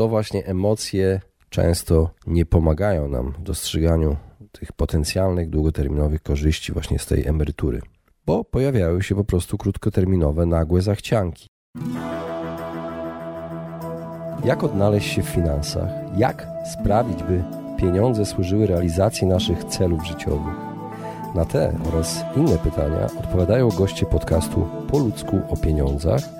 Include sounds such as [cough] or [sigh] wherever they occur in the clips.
to właśnie emocje często nie pomagają nam w dostrzeganiu tych potencjalnych długoterminowych korzyści właśnie z tej emerytury, bo pojawiają się po prostu krótkoterminowe, nagłe zachcianki. Jak odnaleźć się w finansach? Jak sprawić, by pieniądze służyły realizacji naszych celów życiowych? Na te oraz inne pytania odpowiadają goście podcastu Po ludzku o pieniądzach,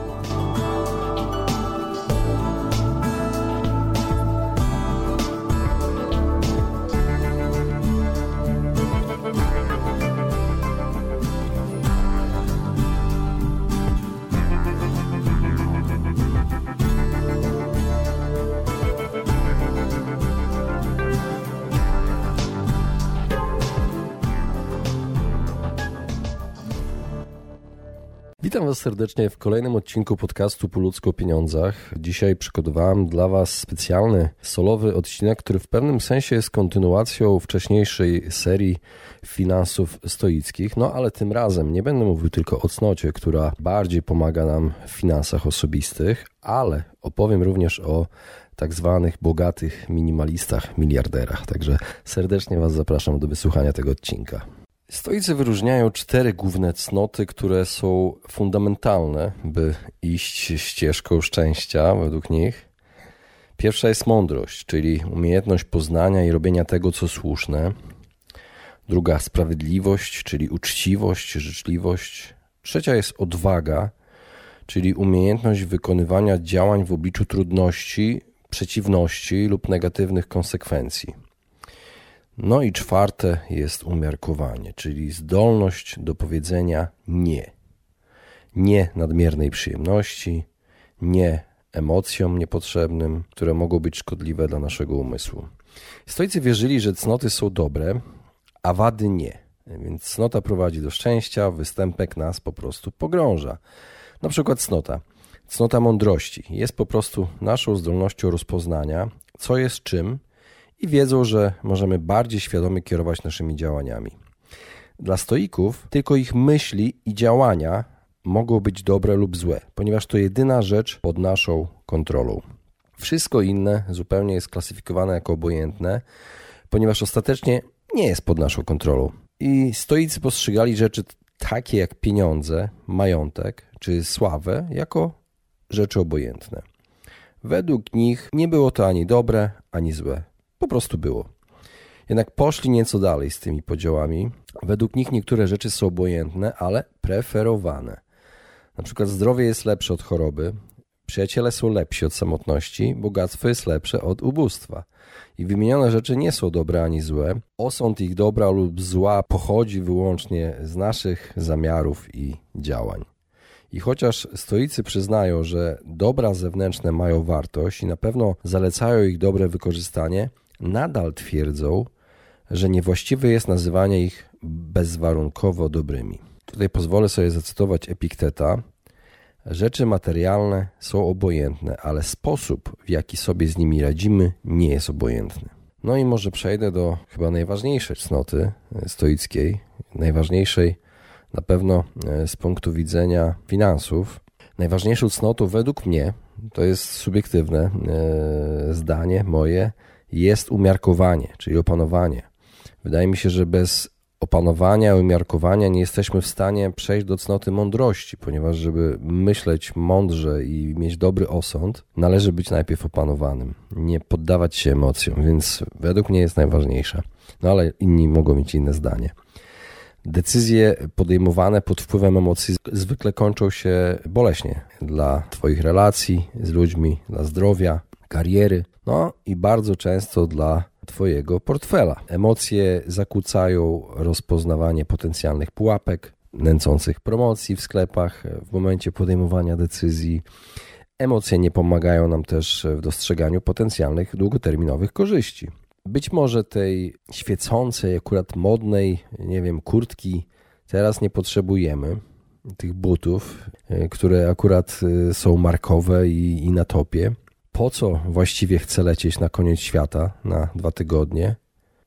Serdecznie w kolejnym odcinku podcastu Po o pieniądzach. Dzisiaj przygotowałem dla Was specjalny solowy odcinek, który w pewnym sensie jest kontynuacją wcześniejszej serii finansów stoickich. No ale tym razem nie będę mówił tylko o cnocie, która bardziej pomaga nam w finansach osobistych, ale opowiem również o tak zwanych bogatych minimalistach, miliarderach. Także serdecznie Was zapraszam do wysłuchania tego odcinka. Stoicy wyróżniają cztery główne cnoty, które są fundamentalne, by iść ścieżką szczęścia według nich. Pierwsza jest mądrość, czyli umiejętność poznania i robienia tego, co słuszne. Druga sprawiedliwość, czyli uczciwość, życzliwość. Trzecia jest odwaga, czyli umiejętność wykonywania działań w obliczu trudności, przeciwności lub negatywnych konsekwencji. No i czwarte jest umiarkowanie, czyli zdolność do powiedzenia nie. Nie nadmiernej przyjemności, nie emocjom niepotrzebnym, które mogą być szkodliwe dla naszego umysłu. Stoicy wierzyli, że cnoty są dobre, a wady nie. Więc cnota prowadzi do szczęścia, występek nas po prostu pogrąża. Na przykład cnota. Cnota mądrości jest po prostu naszą zdolnością rozpoznania, co jest czym i wiedzą, że możemy bardziej świadomie kierować naszymi działaniami. Dla stoików tylko ich myśli i działania mogą być dobre lub złe, ponieważ to jedyna rzecz pod naszą kontrolą. Wszystko inne zupełnie jest klasyfikowane jako obojętne, ponieważ ostatecznie nie jest pod naszą kontrolą. I stoicy postrzegali rzeczy takie jak pieniądze, majątek czy sławę jako rzeczy obojętne. Według nich nie było to ani dobre, ani złe. Po prostu było. Jednak poszli nieco dalej z tymi podziałami. Według nich niektóre rzeczy są obojętne, ale preferowane. Na przykład zdrowie jest lepsze od choroby, przyjaciele są lepsi od samotności, bogactwo jest lepsze od ubóstwa. I wymienione rzeczy nie są dobre ani złe. Osąd ich dobra lub zła pochodzi wyłącznie z naszych zamiarów i działań. I chociaż stoicy przyznają, że dobra zewnętrzne mają wartość i na pewno zalecają ich dobre wykorzystanie, nadal twierdzą, że niewłaściwe jest nazywanie ich bezwarunkowo dobrymi. Tutaj pozwolę sobie zacytować Epikteta. Rzeczy materialne są obojętne, ale sposób, w jaki sobie z nimi radzimy, nie jest obojętny. No i może przejdę do chyba najważniejszej cnoty stoickiej, najważniejszej na pewno e, z punktu widzenia finansów. Najważniejszą cnotą według mnie, to jest subiektywne e, zdanie moje, jest umiarkowanie, czyli opanowanie. Wydaje mi się, że bez opanowania, umiarkowania nie jesteśmy w stanie przejść do cnoty mądrości, ponieważ żeby myśleć mądrze i mieć dobry osąd, należy być najpierw opanowanym, nie poddawać się emocjom, więc według mnie jest najważniejsze. No ale inni mogą mieć inne zdanie. Decyzje podejmowane pod wpływem emocji zwykle kończą się boleśnie dla Twoich relacji z ludźmi, dla zdrowia, kariery, no i bardzo często dla Twojego portfela. Emocje zakłócają rozpoznawanie potencjalnych pułapek, nęcących promocji w sklepach w momencie podejmowania decyzji. Emocje nie pomagają nam też w dostrzeganiu potencjalnych długoterminowych korzyści. Być może tej świecącej, akurat modnej, nie wiem, kurtki teraz nie potrzebujemy, tych butów, e, które akurat e, są markowe i, i na topie. Po co właściwie chcę lecieć na koniec świata na dwa tygodnie?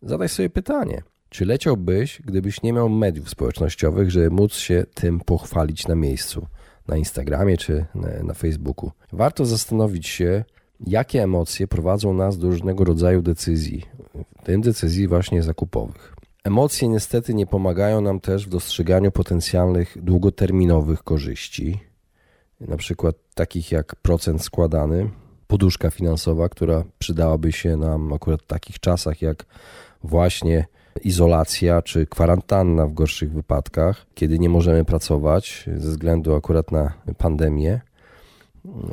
Zadaj sobie pytanie. Czy leciałbyś, gdybyś nie miał mediów społecznościowych, żeby móc się tym pochwalić na miejscu, na Instagramie czy na Facebooku? Warto zastanowić się, jakie emocje prowadzą nas do różnego rodzaju decyzji, w tym decyzji właśnie zakupowych. Emocje niestety nie pomagają nam też w dostrzeganiu potencjalnych długoterminowych korzyści, na przykład takich jak procent składany, poduszka finansowa, która przydałaby się nam akurat w takich czasach jak właśnie izolacja czy kwarantanna w gorszych wypadkach, kiedy nie możemy pracować ze względu akurat na pandemię.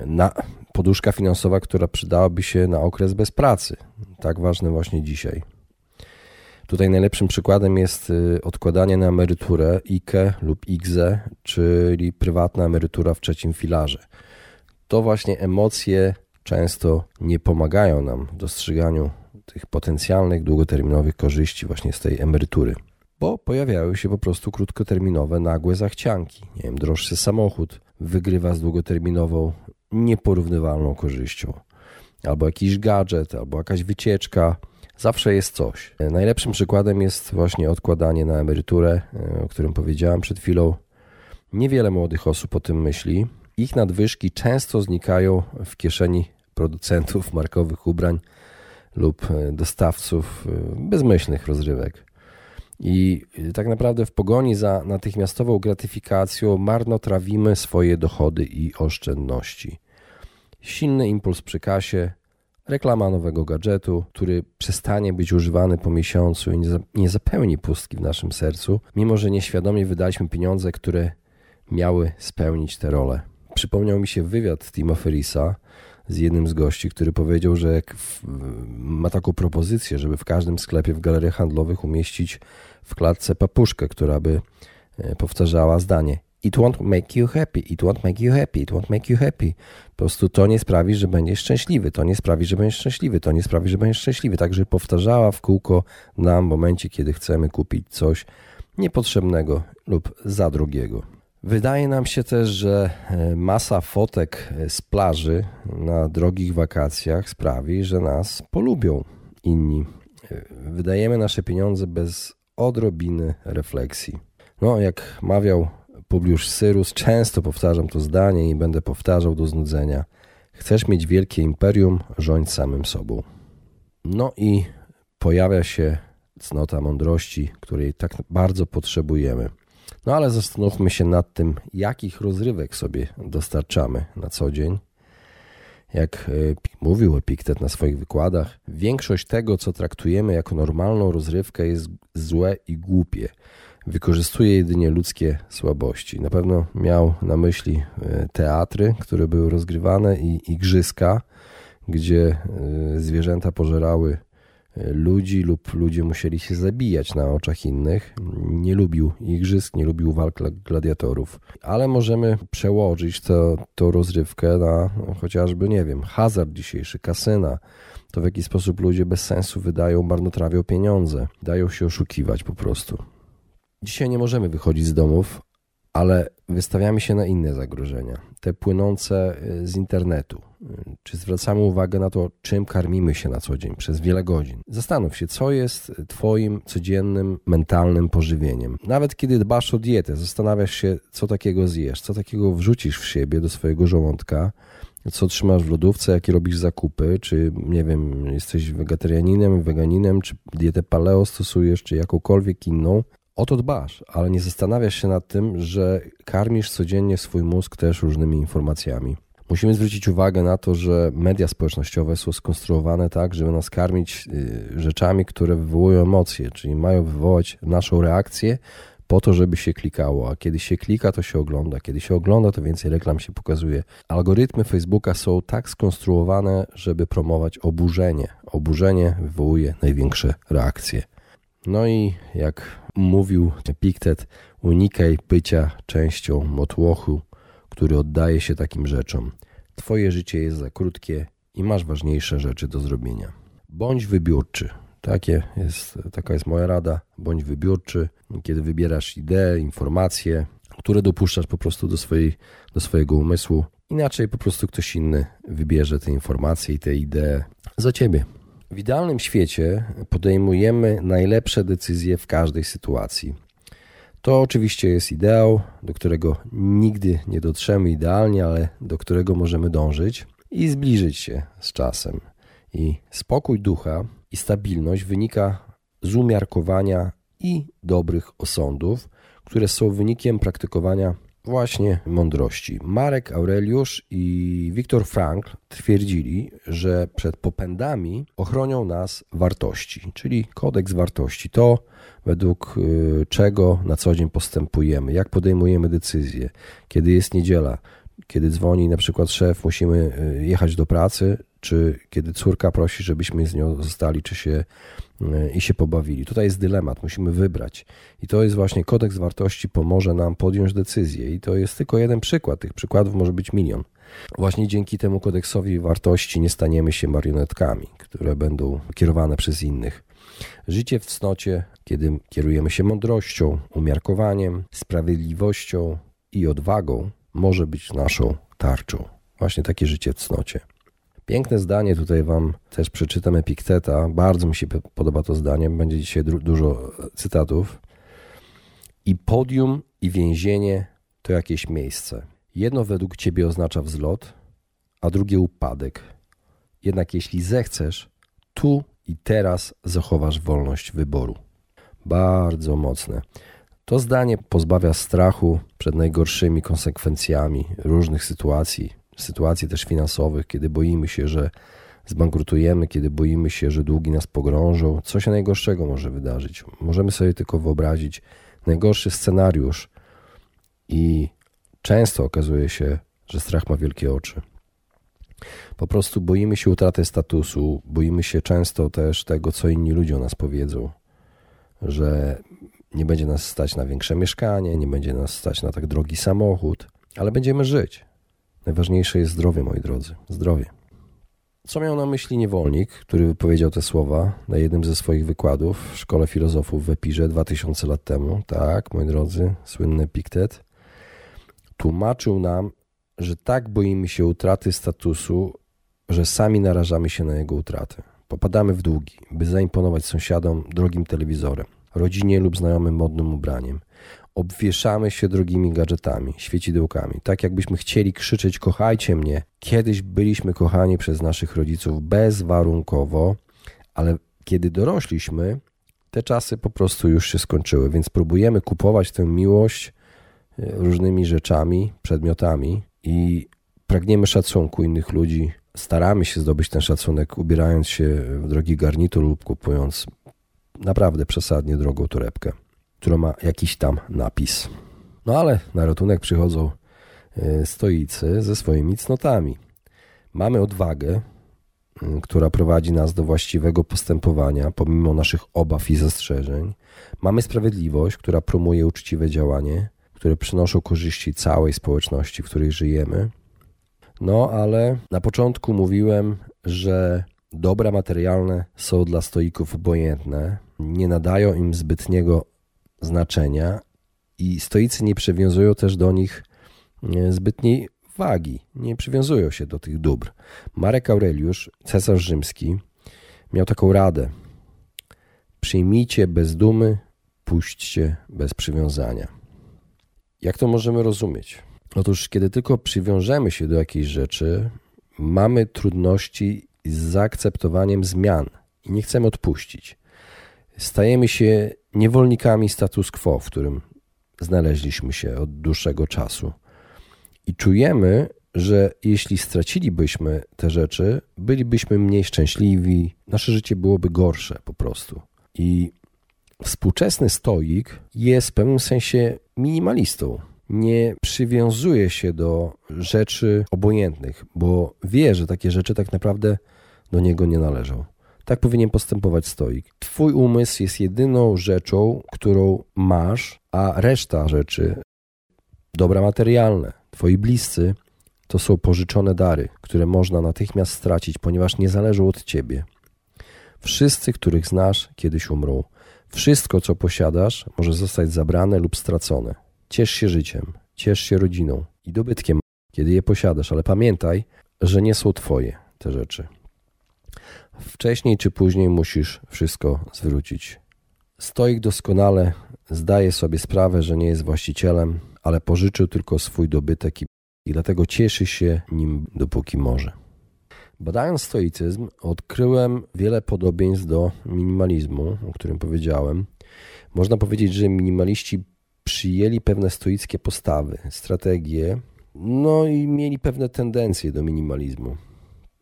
Na poduszka finansowa, która przydałaby się na okres bez pracy. Tak ważne właśnie dzisiaj. Tutaj najlepszym przykładem jest y, odkładanie na emeryturę IKE lub IGZE, czyli prywatna emerytura w trzecim filarze. To właśnie emocje często nie pomagają nam w dostrzeganiu tych potencjalnych długoterminowych korzyści właśnie z tej emerytury, bo pojawiają się po prostu krótkoterminowe, nagłe zachcianki. Nie wiem, droższy samochód wygrywa z długoterminową, nieporównywalną korzyścią, albo jakiś gadżet, albo jakaś wycieczka. Zawsze jest coś. Najlepszym przykładem jest właśnie odkładanie na emeryturę, o którym powiedziałem przed chwilą. Niewiele młodych osób o tym myśli. Ich nadwyżki często znikają w kieszeni producentów markowych ubrań lub dostawców bezmyślnych rozrywek. I tak naprawdę w pogoni za natychmiastową gratyfikacją marnotrawimy swoje dochody i oszczędności. Silny impuls przy kasie, reklama nowego gadżetu, który przestanie być używany po miesiącu i nie zapełni pustki w naszym sercu, mimo że nieświadomie wydaliśmy pieniądze, które miały spełnić tę rolę. Przypomniał mi się wywiad Tima Ferisa z jednym z gości, który powiedział, że w, ma taką propozycję, żeby w każdym sklepie w galeriach handlowych umieścić w klatce papuszkę, która by e, powtarzała zdanie It won't make you happy, it won't make you happy, it won't make you happy. Po prostu to nie sprawi, że będziesz szczęśliwy, to nie sprawi, że będziesz szczęśliwy, to nie sprawi, że będziesz szczęśliwy. Także powtarzała w kółko nam w momencie, kiedy chcemy kupić coś niepotrzebnego lub za drogiego. Wydaje nam się też, że e, masa fotek e, z plaży na drogich wakacjach sprawi, że nas polubią inni. Wydajemy nasze pieniądze bez odrobiny refleksji. No, jak mawiał Publiusz Syrus, często powtarzam to zdanie i będę powtarzał do znudzenia. Chcesz mieć wielkie imperium, rządź samym sobą. No i pojawia się cnota mądrości, której tak bardzo potrzebujemy. No ale zastanówmy się nad tym, jakich rozrywek sobie dostarczamy na co dzień. Jak e, mówił Epiktet na swoich wykładach, większość tego, co traktujemy jako normalną rozrywkę, jest złe i głupie wykorzystuje jedynie ludzkie słabości. Na pewno miał na myśli e, teatry, które były rozgrywane i igrzyska, gdzie e, zwierzęta pożerały ludzi lub ludzie musieli się zabijać na oczach innych. Nie lubił igrzysk, nie lubił walk gladiatorów. Ale możemy przełożyć to, tą rozrywkę na chociażby, nie wiem, hazard dzisiejszy, kasyna. To w jaki sposób ludzie bez sensu wydają, marnotrawią pieniądze. Dają się oszukiwać po prostu. Dzisiaj nie możemy wychodzić z domów, ale wystawiamy się na inne zagrożenia, te płynące y, z internetu. Y, czy zwracamy uwagę na to, czym karmimy się na co dzień przez wiele godzin? Zastanów się, co jest Twoim codziennym mentalnym pożywieniem. Nawet kiedy dbasz o dietę, zastanawiasz się, co takiego zjesz, co takiego wrzucisz w siebie do swojego żołądka, co trzymasz w lodówce, jakie robisz zakupy, czy nie wiem, jesteś wegetarianinem, weganinem, czy dietę paleo stosujesz, czy jakąkolwiek inną. O to dbasz, ale nie zastanawiasz się nad tym, że karmisz codziennie swój mózg też różnymi informacjami. Musimy zwrócić uwagę na to, że media społecznościowe są skonstruowane tak, żeby nas karmić y, rzeczami, które wywołują emocje, czyli mają wywołać naszą reakcję po to, żeby się klikało. A kiedy się klika, to się ogląda. Kiedy się ogląda, to więcej reklam się pokazuje. Algorytmy Facebooka są tak skonstruowane, żeby promować oburzenie. Oburzenie wywołuje największe reakcje. No i jak mówił Epiktet, unikaj bycia częścią motłochu, który oddaje się takim rzeczom. Twoje życie jest za krótkie i masz ważniejsze rzeczy do zrobienia. Bądź wybiórczy. Takie jest, taka jest moja rada. Bądź wybiórczy, kiedy wybierasz idee, informacje, które dopuszczasz po prostu do, swojej, do swojego umysłu. Inaczej po prostu ktoś inny wybierze te informacje i te idee za ciebie. W idealnym świecie podejmujemy najlepsze decyzje w każdej sytuacji. To oczywiście jest ideał, do którego nigdy nie dotrzemy idealnie, ale do którego możemy dążyć i zbliżyć się z czasem. I spokój ducha i stabilność wynika z umiarkowania i dobrych osądów, które są wynikiem praktykowania właśnie mądrości. Marek Aureliusz i Viktor Frankl twierdzili, że przed popędami ochronią nas wartości, czyli kodeks wartości. To według y, czego na co dzień postępujemy, jak podejmujemy decyzje, kiedy jest niedziela, kiedy dzwoni na przykład szef, musimy y, jechać do pracy, czy kiedy córka prosi, żebyśmy z nią zostali, czy się i się pobawili. Tutaj jest dylemat, musimy wybrać. I to jest właśnie kodeks wartości pomoże nam podjąć decyzję. I to jest tylko jeden przykład. Tych przykładów może być milion. Właśnie dzięki temu kodeksowi wartości nie staniemy się marionetkami, które będą kierowane przez innych. Życie w cnocie, kiedy kierujemy się mądrością, umiarkowaniem, sprawiedliwością i odwagą, może być naszą tarczą. Właśnie takie życie w cnocie. Piękne zdanie tutaj Wam też przeczytam Epikteta. Bardzo mi się podoba to zdanie. Będzie dzisiaj dużo cytatów. I podium, i więzienie to jakieś miejsce. Jedno według Ciebie oznacza wzlot, a drugie upadek. Jednak jeśli zechcesz, tu i teraz zachowasz wolność wyboru. Bardzo mocne. To zdanie pozbawia strachu przed najgorszymi konsekwencjami różnych sytuacji, sytuacji też finansowych, kiedy boimy się, że zbankrutujemy, kiedy boimy się, że długi nas pogrążą. Co się najgorszego może wydarzyć? Możemy sobie tylko wyobrazić najgorszy scenariusz i często okazuje się, że strach ma wielkie oczy. Po prostu boimy się utraty statusu, boimy się często też tego, co inni ludzie o nas powiedzą, że nie będzie nas stać na większe mieszkanie, nie będzie nas stać na tak drogi samochód, ale będziemy żyć. Najważniejsze jest zdrowie, moi drodzy, zdrowie. Co miał na myśli niewolnik, który wypowiedział te słowa na jednym ze swoich wykładów w Szkole Filozofów w Epirze 2000 lat temu? Tak, moi drodzy, słynny Piktet. Tłumaczył nam, że tak boimy się utraty statusu, że sami narażamy się na jego utratę. Popadamy w długi, by zaimponować sąsiadom drogim telewizorem, rodzinie lub znajomym modnym ubraniem. Obwieszamy się drogimi gadżetami, świecidełkami, tak jakbyśmy chcieli krzyczeć: Kochajcie mnie. Kiedyś byliśmy kochani przez naszych rodziców bezwarunkowo, ale kiedy dorośliśmy, te czasy po prostu już się skończyły, więc próbujemy kupować tę miłość e, różnymi rzeczami, przedmiotami, i pragniemy szacunku innych ludzi. Staramy się zdobyć ten szacunek, ubierając się w drogi garnitur lub kupując naprawdę przesadnie drogą torebkę, która ma jakiś tam napis. No ale na ratunek przychodzą e, stoicy ze swoimi cnotami. Mamy odwagę, która prowadzi nas do właściwego postępowania pomimo naszych obaw i zastrzeżeń. Mamy sprawiedliwość, która promuje uczciwe działanie które przynoszą korzyści całej społeczności, w której żyjemy. No ale na początku mówiłem, że dobra materialne są dla stoików obojętne, nie nadają im zbytniego znaczenia i stoicy nie przywiązują też do nich e, zbytniej wagi, nie przywiązują się do tych dóbr. Marek Aureliusz, cesarz rzymski, miał taką radę: Przyjmijcie bez dumy, puśćcie bez przywiązania. Jak to możemy rozumieć? Otóż, kiedy tylko przywiążemy się do jakiejś rzeczy, mamy trudności z zaakceptowaniem zmian i nie chcemy odpuścić. Stajemy się niewolnikami status quo, w którym znaleźliśmy się od dłuższego czasu. I czujemy, że jeśli stracilibyśmy te rzeczy, bylibyśmy mniej szczęśliwi, nasze życie byłoby gorsze po prostu. I Współczesny stoik jest w pewnym sensie minimalistą. Nie przywiązuje się do rzeczy obojętnych, bo wie, że takie rzeczy tak naprawdę do niego nie należą. Tak powinien postępować stoik. Twój umysł jest jedyną rzeczą, którą masz, a reszta rzeczy, dobra materialne, twoi bliscy, to są pożyczone dary, które można natychmiast stracić, ponieważ nie zależą od ciebie. Wszyscy, których znasz, kiedyś umrą. Wszystko, co posiadasz, może zostać zabrane lub stracone. Ciesz się życiem, ciesz się rodziną i dobytkiem, kiedy je posiadasz, ale pamiętaj, że nie są twoje te rzeczy. Wcześniej czy później musisz wszystko zwrócić. Stoik doskonale zdaje sobie sprawę, że nie jest właścicielem, ale pożyczył tylko swój dobytek i, i dlatego cieszy się nim dopóki może. Badając stoicyzm, odkryłem wiele podobieństw do minimalizmu, o którym powiedziałem. Można powiedzieć, że minimaliści przyjęli pewne stoickie postawy, strategie, no i mieli pewne tendencje do minimalizmu.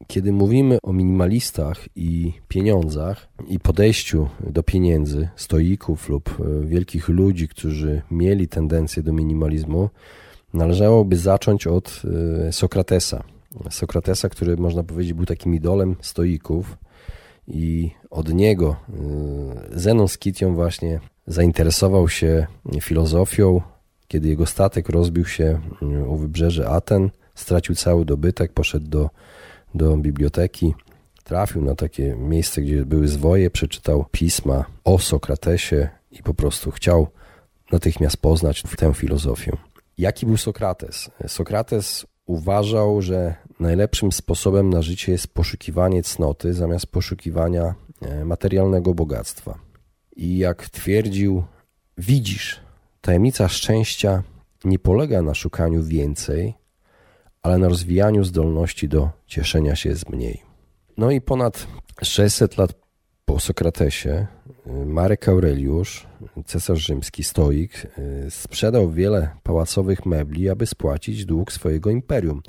Kiedy mówimy o minimalistach i pieniądzach i podejściu do pieniędzy, stoików lub e, wielkich ludzi, którzy mieli tendencję do minimalizmu, należałoby zacząć od e, Sokratesa. Sokratesa, który można powiedzieć był takim idolem stoików i od niego e, Zenon Skition właśnie zainteresował się filozofią, kiedy jego statek rozbił się u wybrzeży Aten, stracił cały dobytek, poszedł do do biblioteki, trafił na takie miejsce, gdzie były zwoje, przeczytał pisma o Sokratesie i po prostu chciał natychmiast poznać tę filozofię. Jaki był Sokrates? Sokrates uważał, że najlepszym sposobem na życie jest poszukiwanie cnoty zamiast poszukiwania e, materialnego bogactwa. I jak twierdził, widzisz, tajemnica szczęścia nie polega na szukaniu więcej, ale na rozwijaniu zdolności do cieszenia się z mniej. No i ponad 600 lat po Sokratesie y, Marek Aureliusz, cesarz rzymski, stoik, y, sprzedał wiele pałacowych mebli, aby spłacić dług swojego imperium.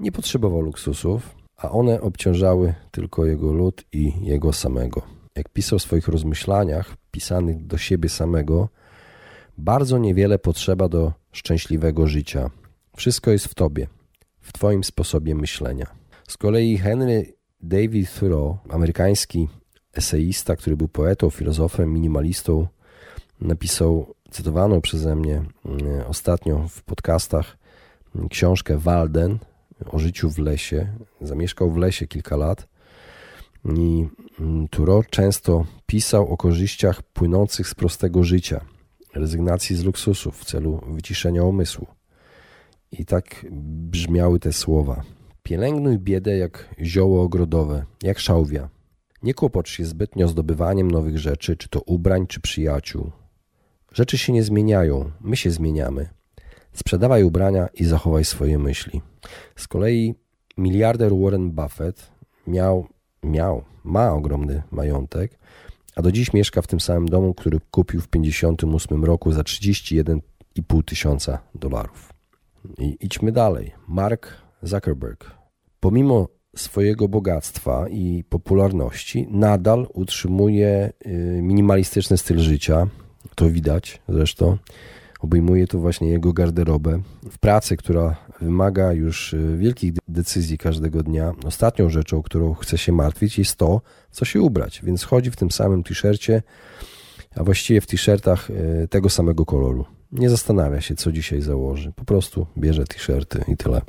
Nie potrzebował luksusów, a one obciążały tylko jego lud i jego samego. Jak pisał w swoich rozmyślaniach, pisanych do siebie samego, bardzo niewiele potrzeba do szczęśliwego życia. Wszystko jest w tobie w Twoim sposobie myślenia. Z kolei Henry David Thoreau, amerykański eseista, który był poetą, filozofem, minimalistą, napisał cytowaną przeze mnie mm, ostatnio w podcastach książkę Walden o życiu w lesie. Zamieszkał w lesie kilka lat i mm, Thoreau często pisał o korzyściach płynących z prostego życia, rezygnacji z luksusów w celu wyciszenia umysłu. I tak brzmiały te słowa. Pielęgnuj biedę jak zioło ogrodowe, jak szałwia. Nie kłopocz się zbytnio zdobywaniem nowych rzeczy, czy to ubrań, czy przyjaciół. Rzeczy się nie zmieniają, my się zmieniamy. Sprzedawaj ubrania i zachowaj swoje myśli. Z kolei miliarder Warren Buffett miał, miał, ma ogromny majątek, a do dziś mieszka w tym samym domu, który kupił w 1958 roku za 31,5 tysiąca dolarów. I idźmy dalej. Mark Zuckerberg, pomimo swojego bogactwa i popularności, nadal utrzymuje y, minimalistyczny styl życia. To widać zresztą. Obejmuje to właśnie jego garderobę. W pracy, która wymaga już y, wielkich decyzji każdego dnia, ostatnią rzeczą, którą chce się martwić, jest to, co się ubrać. Więc chodzi w tym samym t-shircie, a właściwie w t-shirtach y, tego samego koloru. Nie zastanawia się, co dzisiaj założy. Po prostu bierze t-shirty i tyle.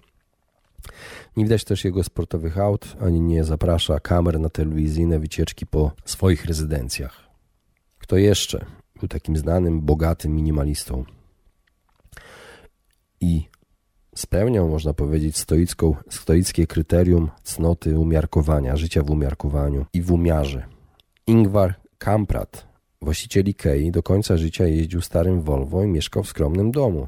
Nie widać też jego sportowych aut, ani nie zaprasza kamer na telewizyjne wycieczki po swoich rezydencjach. Kto jeszcze był takim znanym, bogatym minimalistą i spełniał, można powiedzieć, stoicką, stoickie kryterium cnoty umiarkowania, życia w umiarkowaniu i w umiarze. Ingvar Kamprad Właściciel Ikei do końca życia jeździł starym Volvo i mieszkał w skromnym domu.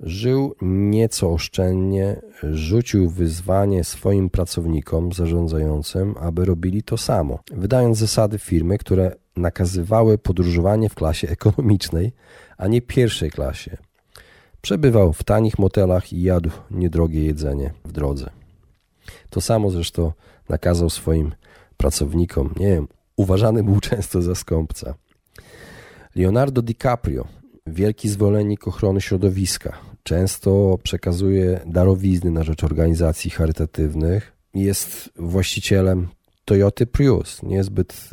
Żył nieco oszczędnie, rzucił wyzwanie swoim pracownikom zarządzającym, aby robili to samo, wydając zasady firmy, które nakazywały podróżowanie w klasie ekonomicznej, a nie pierwszej klasie. Przebywał w tanich motelach i jadł niedrogie jedzenie w drodze. To samo zresztą nakazał swoim pracownikom. Nie wiem, uważany był [laughs] często za skąpca. Leonardo DiCaprio, wielki zwolennik ochrony środowiska, często przekazuje darowizny na rzecz organizacji charytatywnych. Jest właścicielem Toyota Prius. Niezbyt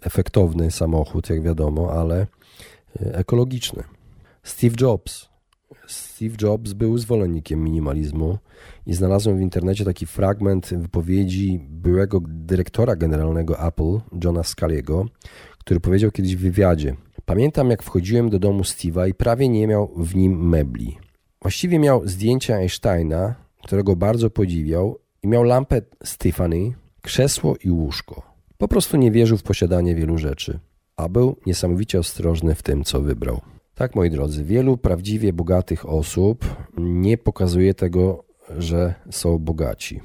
efektowny samochód, jak wiadomo, ale e, ekologiczny. Steve Jobs, Steve Jobs był zwolennikiem minimalizmu i znalazłem w internecie taki fragment wypowiedzi byłego dyrektora generalnego Apple, Johna Scaliego, który powiedział kiedyś w wywiadzie: Pamiętam, jak wchodziłem do domu Steve'a i prawie nie miał w nim mebli. Właściwie miał zdjęcia Einsteina, którego bardzo podziwiał, i miał lampę Stephanie, krzesło i łóżko. Po prostu nie wierzył w posiadanie wielu rzeczy, a był niesamowicie ostrożny w tym, co wybrał. Tak, moi drodzy, wielu prawdziwie bogatych osób nie pokazuje tego, że są bogaci.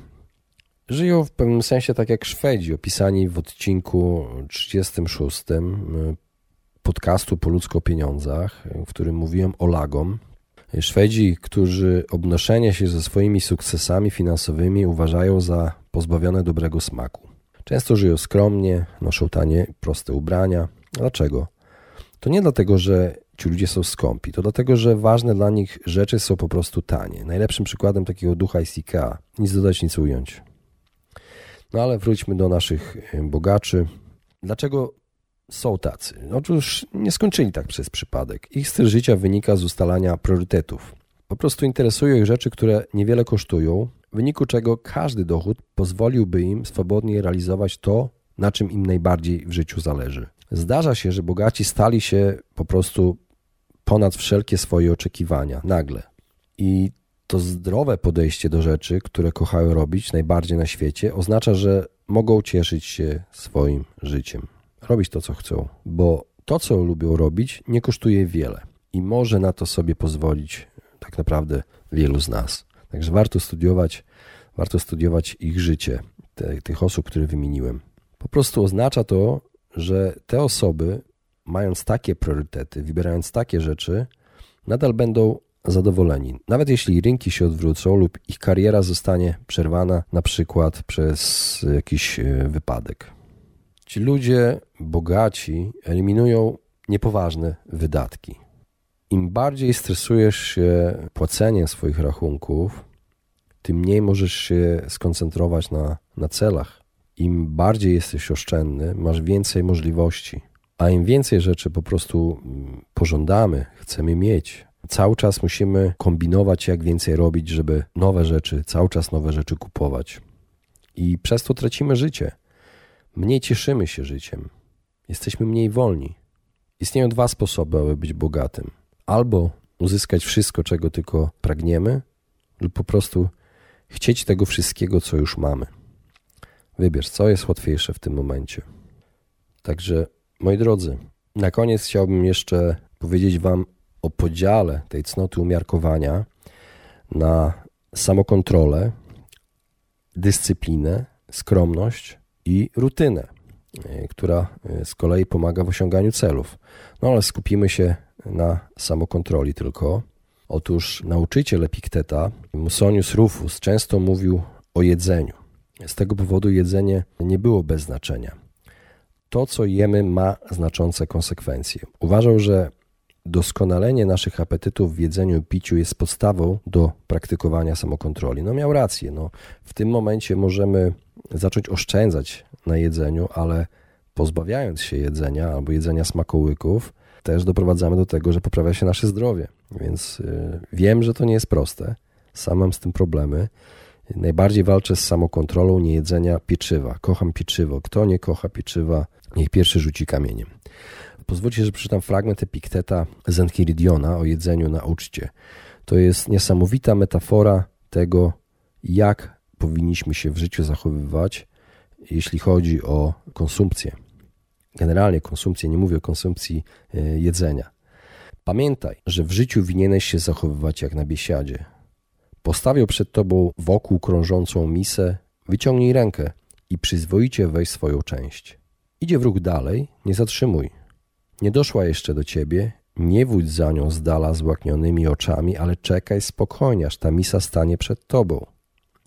Żyją w pewnym sensie tak jak Szwedzi, opisani w odcinku 36 podcastu Po ludzko pieniądzach, w którym mówiłem o lagom. Szwedzi, którzy obnoszenie się ze swoimi sukcesami finansowymi uważają za pozbawione dobrego smaku. Często żyją skromnie, noszą tanie, proste ubrania. Dlaczego? To nie dlatego, że ci ludzie są skąpi, to dlatego, że ważne dla nich rzeczy są po prostu tanie. Najlepszym przykładem takiego ducha jest IKEA. Nic dodać, nic ująć. No ale wróćmy do naszych bogaczy. Dlaczego są tacy? Otóż nie skończyli tak przez przypadek. Ich styl życia wynika z ustalania priorytetów. Po prostu interesują ich rzeczy, które niewiele kosztują, w wyniku czego każdy dochód pozwoliłby im swobodnie realizować to, na czym im najbardziej w życiu zależy. Zdarza się, że bogaci stali się po prostu ponad wszelkie swoje oczekiwania, nagle. I to zdrowe podejście do rzeczy, które kochają robić najbardziej na świecie, oznacza, że mogą cieszyć się swoim życiem. Robić to, co chcą, bo to, co lubią robić, nie kosztuje wiele i może na to sobie pozwolić tak naprawdę wielu z nas. Także warto studiować, warto studiować ich życie, te, tych osób, które wymieniłem. Po prostu oznacza to, że te osoby, mając takie priorytety, wybierając takie rzeczy, nadal będą zadowoleni. Nawet jeśli rynki się odwrócą lub ich kariera zostanie przerwana, na przykład przez jakiś e, wypadek. Ci ludzie bogaci eliminują niepoważne wydatki. Im bardziej stresujesz się płaceniem swoich rachunków, tym mniej możesz się skoncentrować na, na celach. Im bardziej jesteś oszczędny, masz więcej możliwości. A im więcej rzeczy po prostu mm, pożądamy, chcemy mieć, cały czas musimy kombinować, jak więcej robić, żeby nowe rzeczy, cały czas nowe rzeczy kupować. I przez to tracimy życie. Mniej cieszymy się życiem. Jesteśmy mniej wolni. Istnieją dwa sposoby, aby być bogatym albo uzyskać wszystko, czego tylko pragniemy, lub po prostu chcieć tego wszystkiego, co już mamy. Wybierz, co jest łatwiejsze w tym momencie. Także, moi drodzy, na koniec chciałbym jeszcze powiedzieć Wam o podziale tej cnoty umiarkowania na samokontrolę, dyscyplinę, skromność i rutynę, e, która e, z kolei pomaga w osiąganiu celów. No ale skupimy się na samokontroli tylko. Otóż nauczyciel Epikteta, Musonius Rufus, często mówił o jedzeniu. Z tego powodu jedzenie nie było bez znaczenia. To, co jemy, ma znaczące konsekwencje. Uważał, że doskonalenie naszych apetytów w jedzeniu i piciu jest podstawą do praktykowania samokontroli. No miał rację. No, w tym momencie możemy zacząć oszczędzać na jedzeniu, ale pozbawiając się jedzenia albo jedzenia smakołyków, też doprowadzamy do tego, że poprawia się nasze zdrowie. Więc y, wiem, że to nie jest proste. Sam mam z tym problemy. Najbardziej walczę z samokontrolą niejedzenia pieczywa. Kocham pieczywo. Kto nie kocha pieczywa, niech pierwszy rzuci kamieniem. Pozwólcie, że przeczytam fragment Epikteta z Enchiridiona o jedzeniu na uczcie. To jest niesamowita metafora tego, jak powinniśmy się w życiu zachowywać, jeśli chodzi o konsumpcję generalnie konsumpcję, nie mówię o konsumpcji e, jedzenia. Pamiętaj, że w życiu winieneś się zachowywać jak na biesiadzie. Postawię przed tobą wokół krążącą misę, wyciągnij rękę i przyzwoicie weź swoją część. Idzie wróg dalej, nie zatrzymuj. Nie doszła jeszcze do ciebie, nie wódź za nią z dala złaknionymi oczami, ale czekaj spokojnie, aż ta misa stanie przed tobą.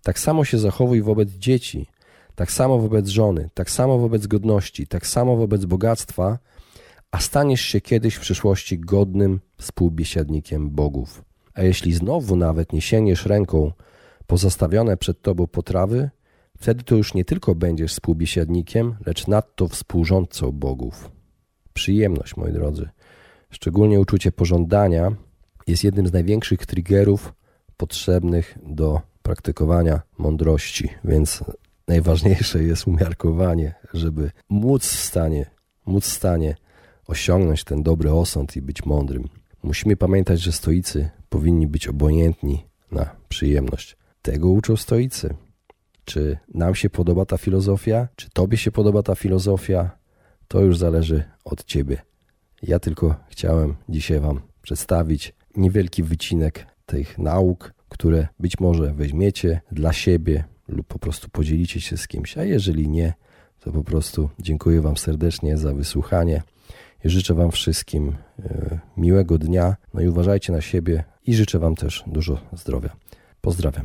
Tak samo się zachowuj wobec dzieci, tak samo wobec żony, tak samo wobec godności, tak samo wobec bogactwa, a staniesz się kiedyś w przyszłości godnym współbiesiadnikiem bogów. A jeśli znowu nawet nie sięgniesz ręką po zastawione przed tobą potrawy, wtedy to już nie tylko będziesz współbiesiadnikiem, lecz nadto współrządcą bogów. Przyjemność, moi drodzy, szczególnie uczucie pożądania, jest jednym z największych triggerów potrzebnych do praktykowania mądrości, więc najważniejsze jest umiarkowanie, żeby móc w stanie, móc w stanie osiągnąć ten dobry osąd i być mądrym. Musimy pamiętać, że stoicy powinni być obojętni na przyjemność. Tego uczą stoicy. Czy nam się podoba ta filozofia? Czy tobie się podoba ta filozofia? To już zależy od ciebie. Ja tylko chciałem dzisiaj wam przedstawić niewielki wycinek tych nauk, które być może weźmiecie dla siebie lub po prostu podzielicie się z kimś, a jeżeli nie, to po prostu dziękuję wam serdecznie za wysłuchanie. I życzę Wam wszystkim e, miłego dnia, no i uważajcie na siebie i życzę Wam też dużo zdrowia. Pozdrawiam.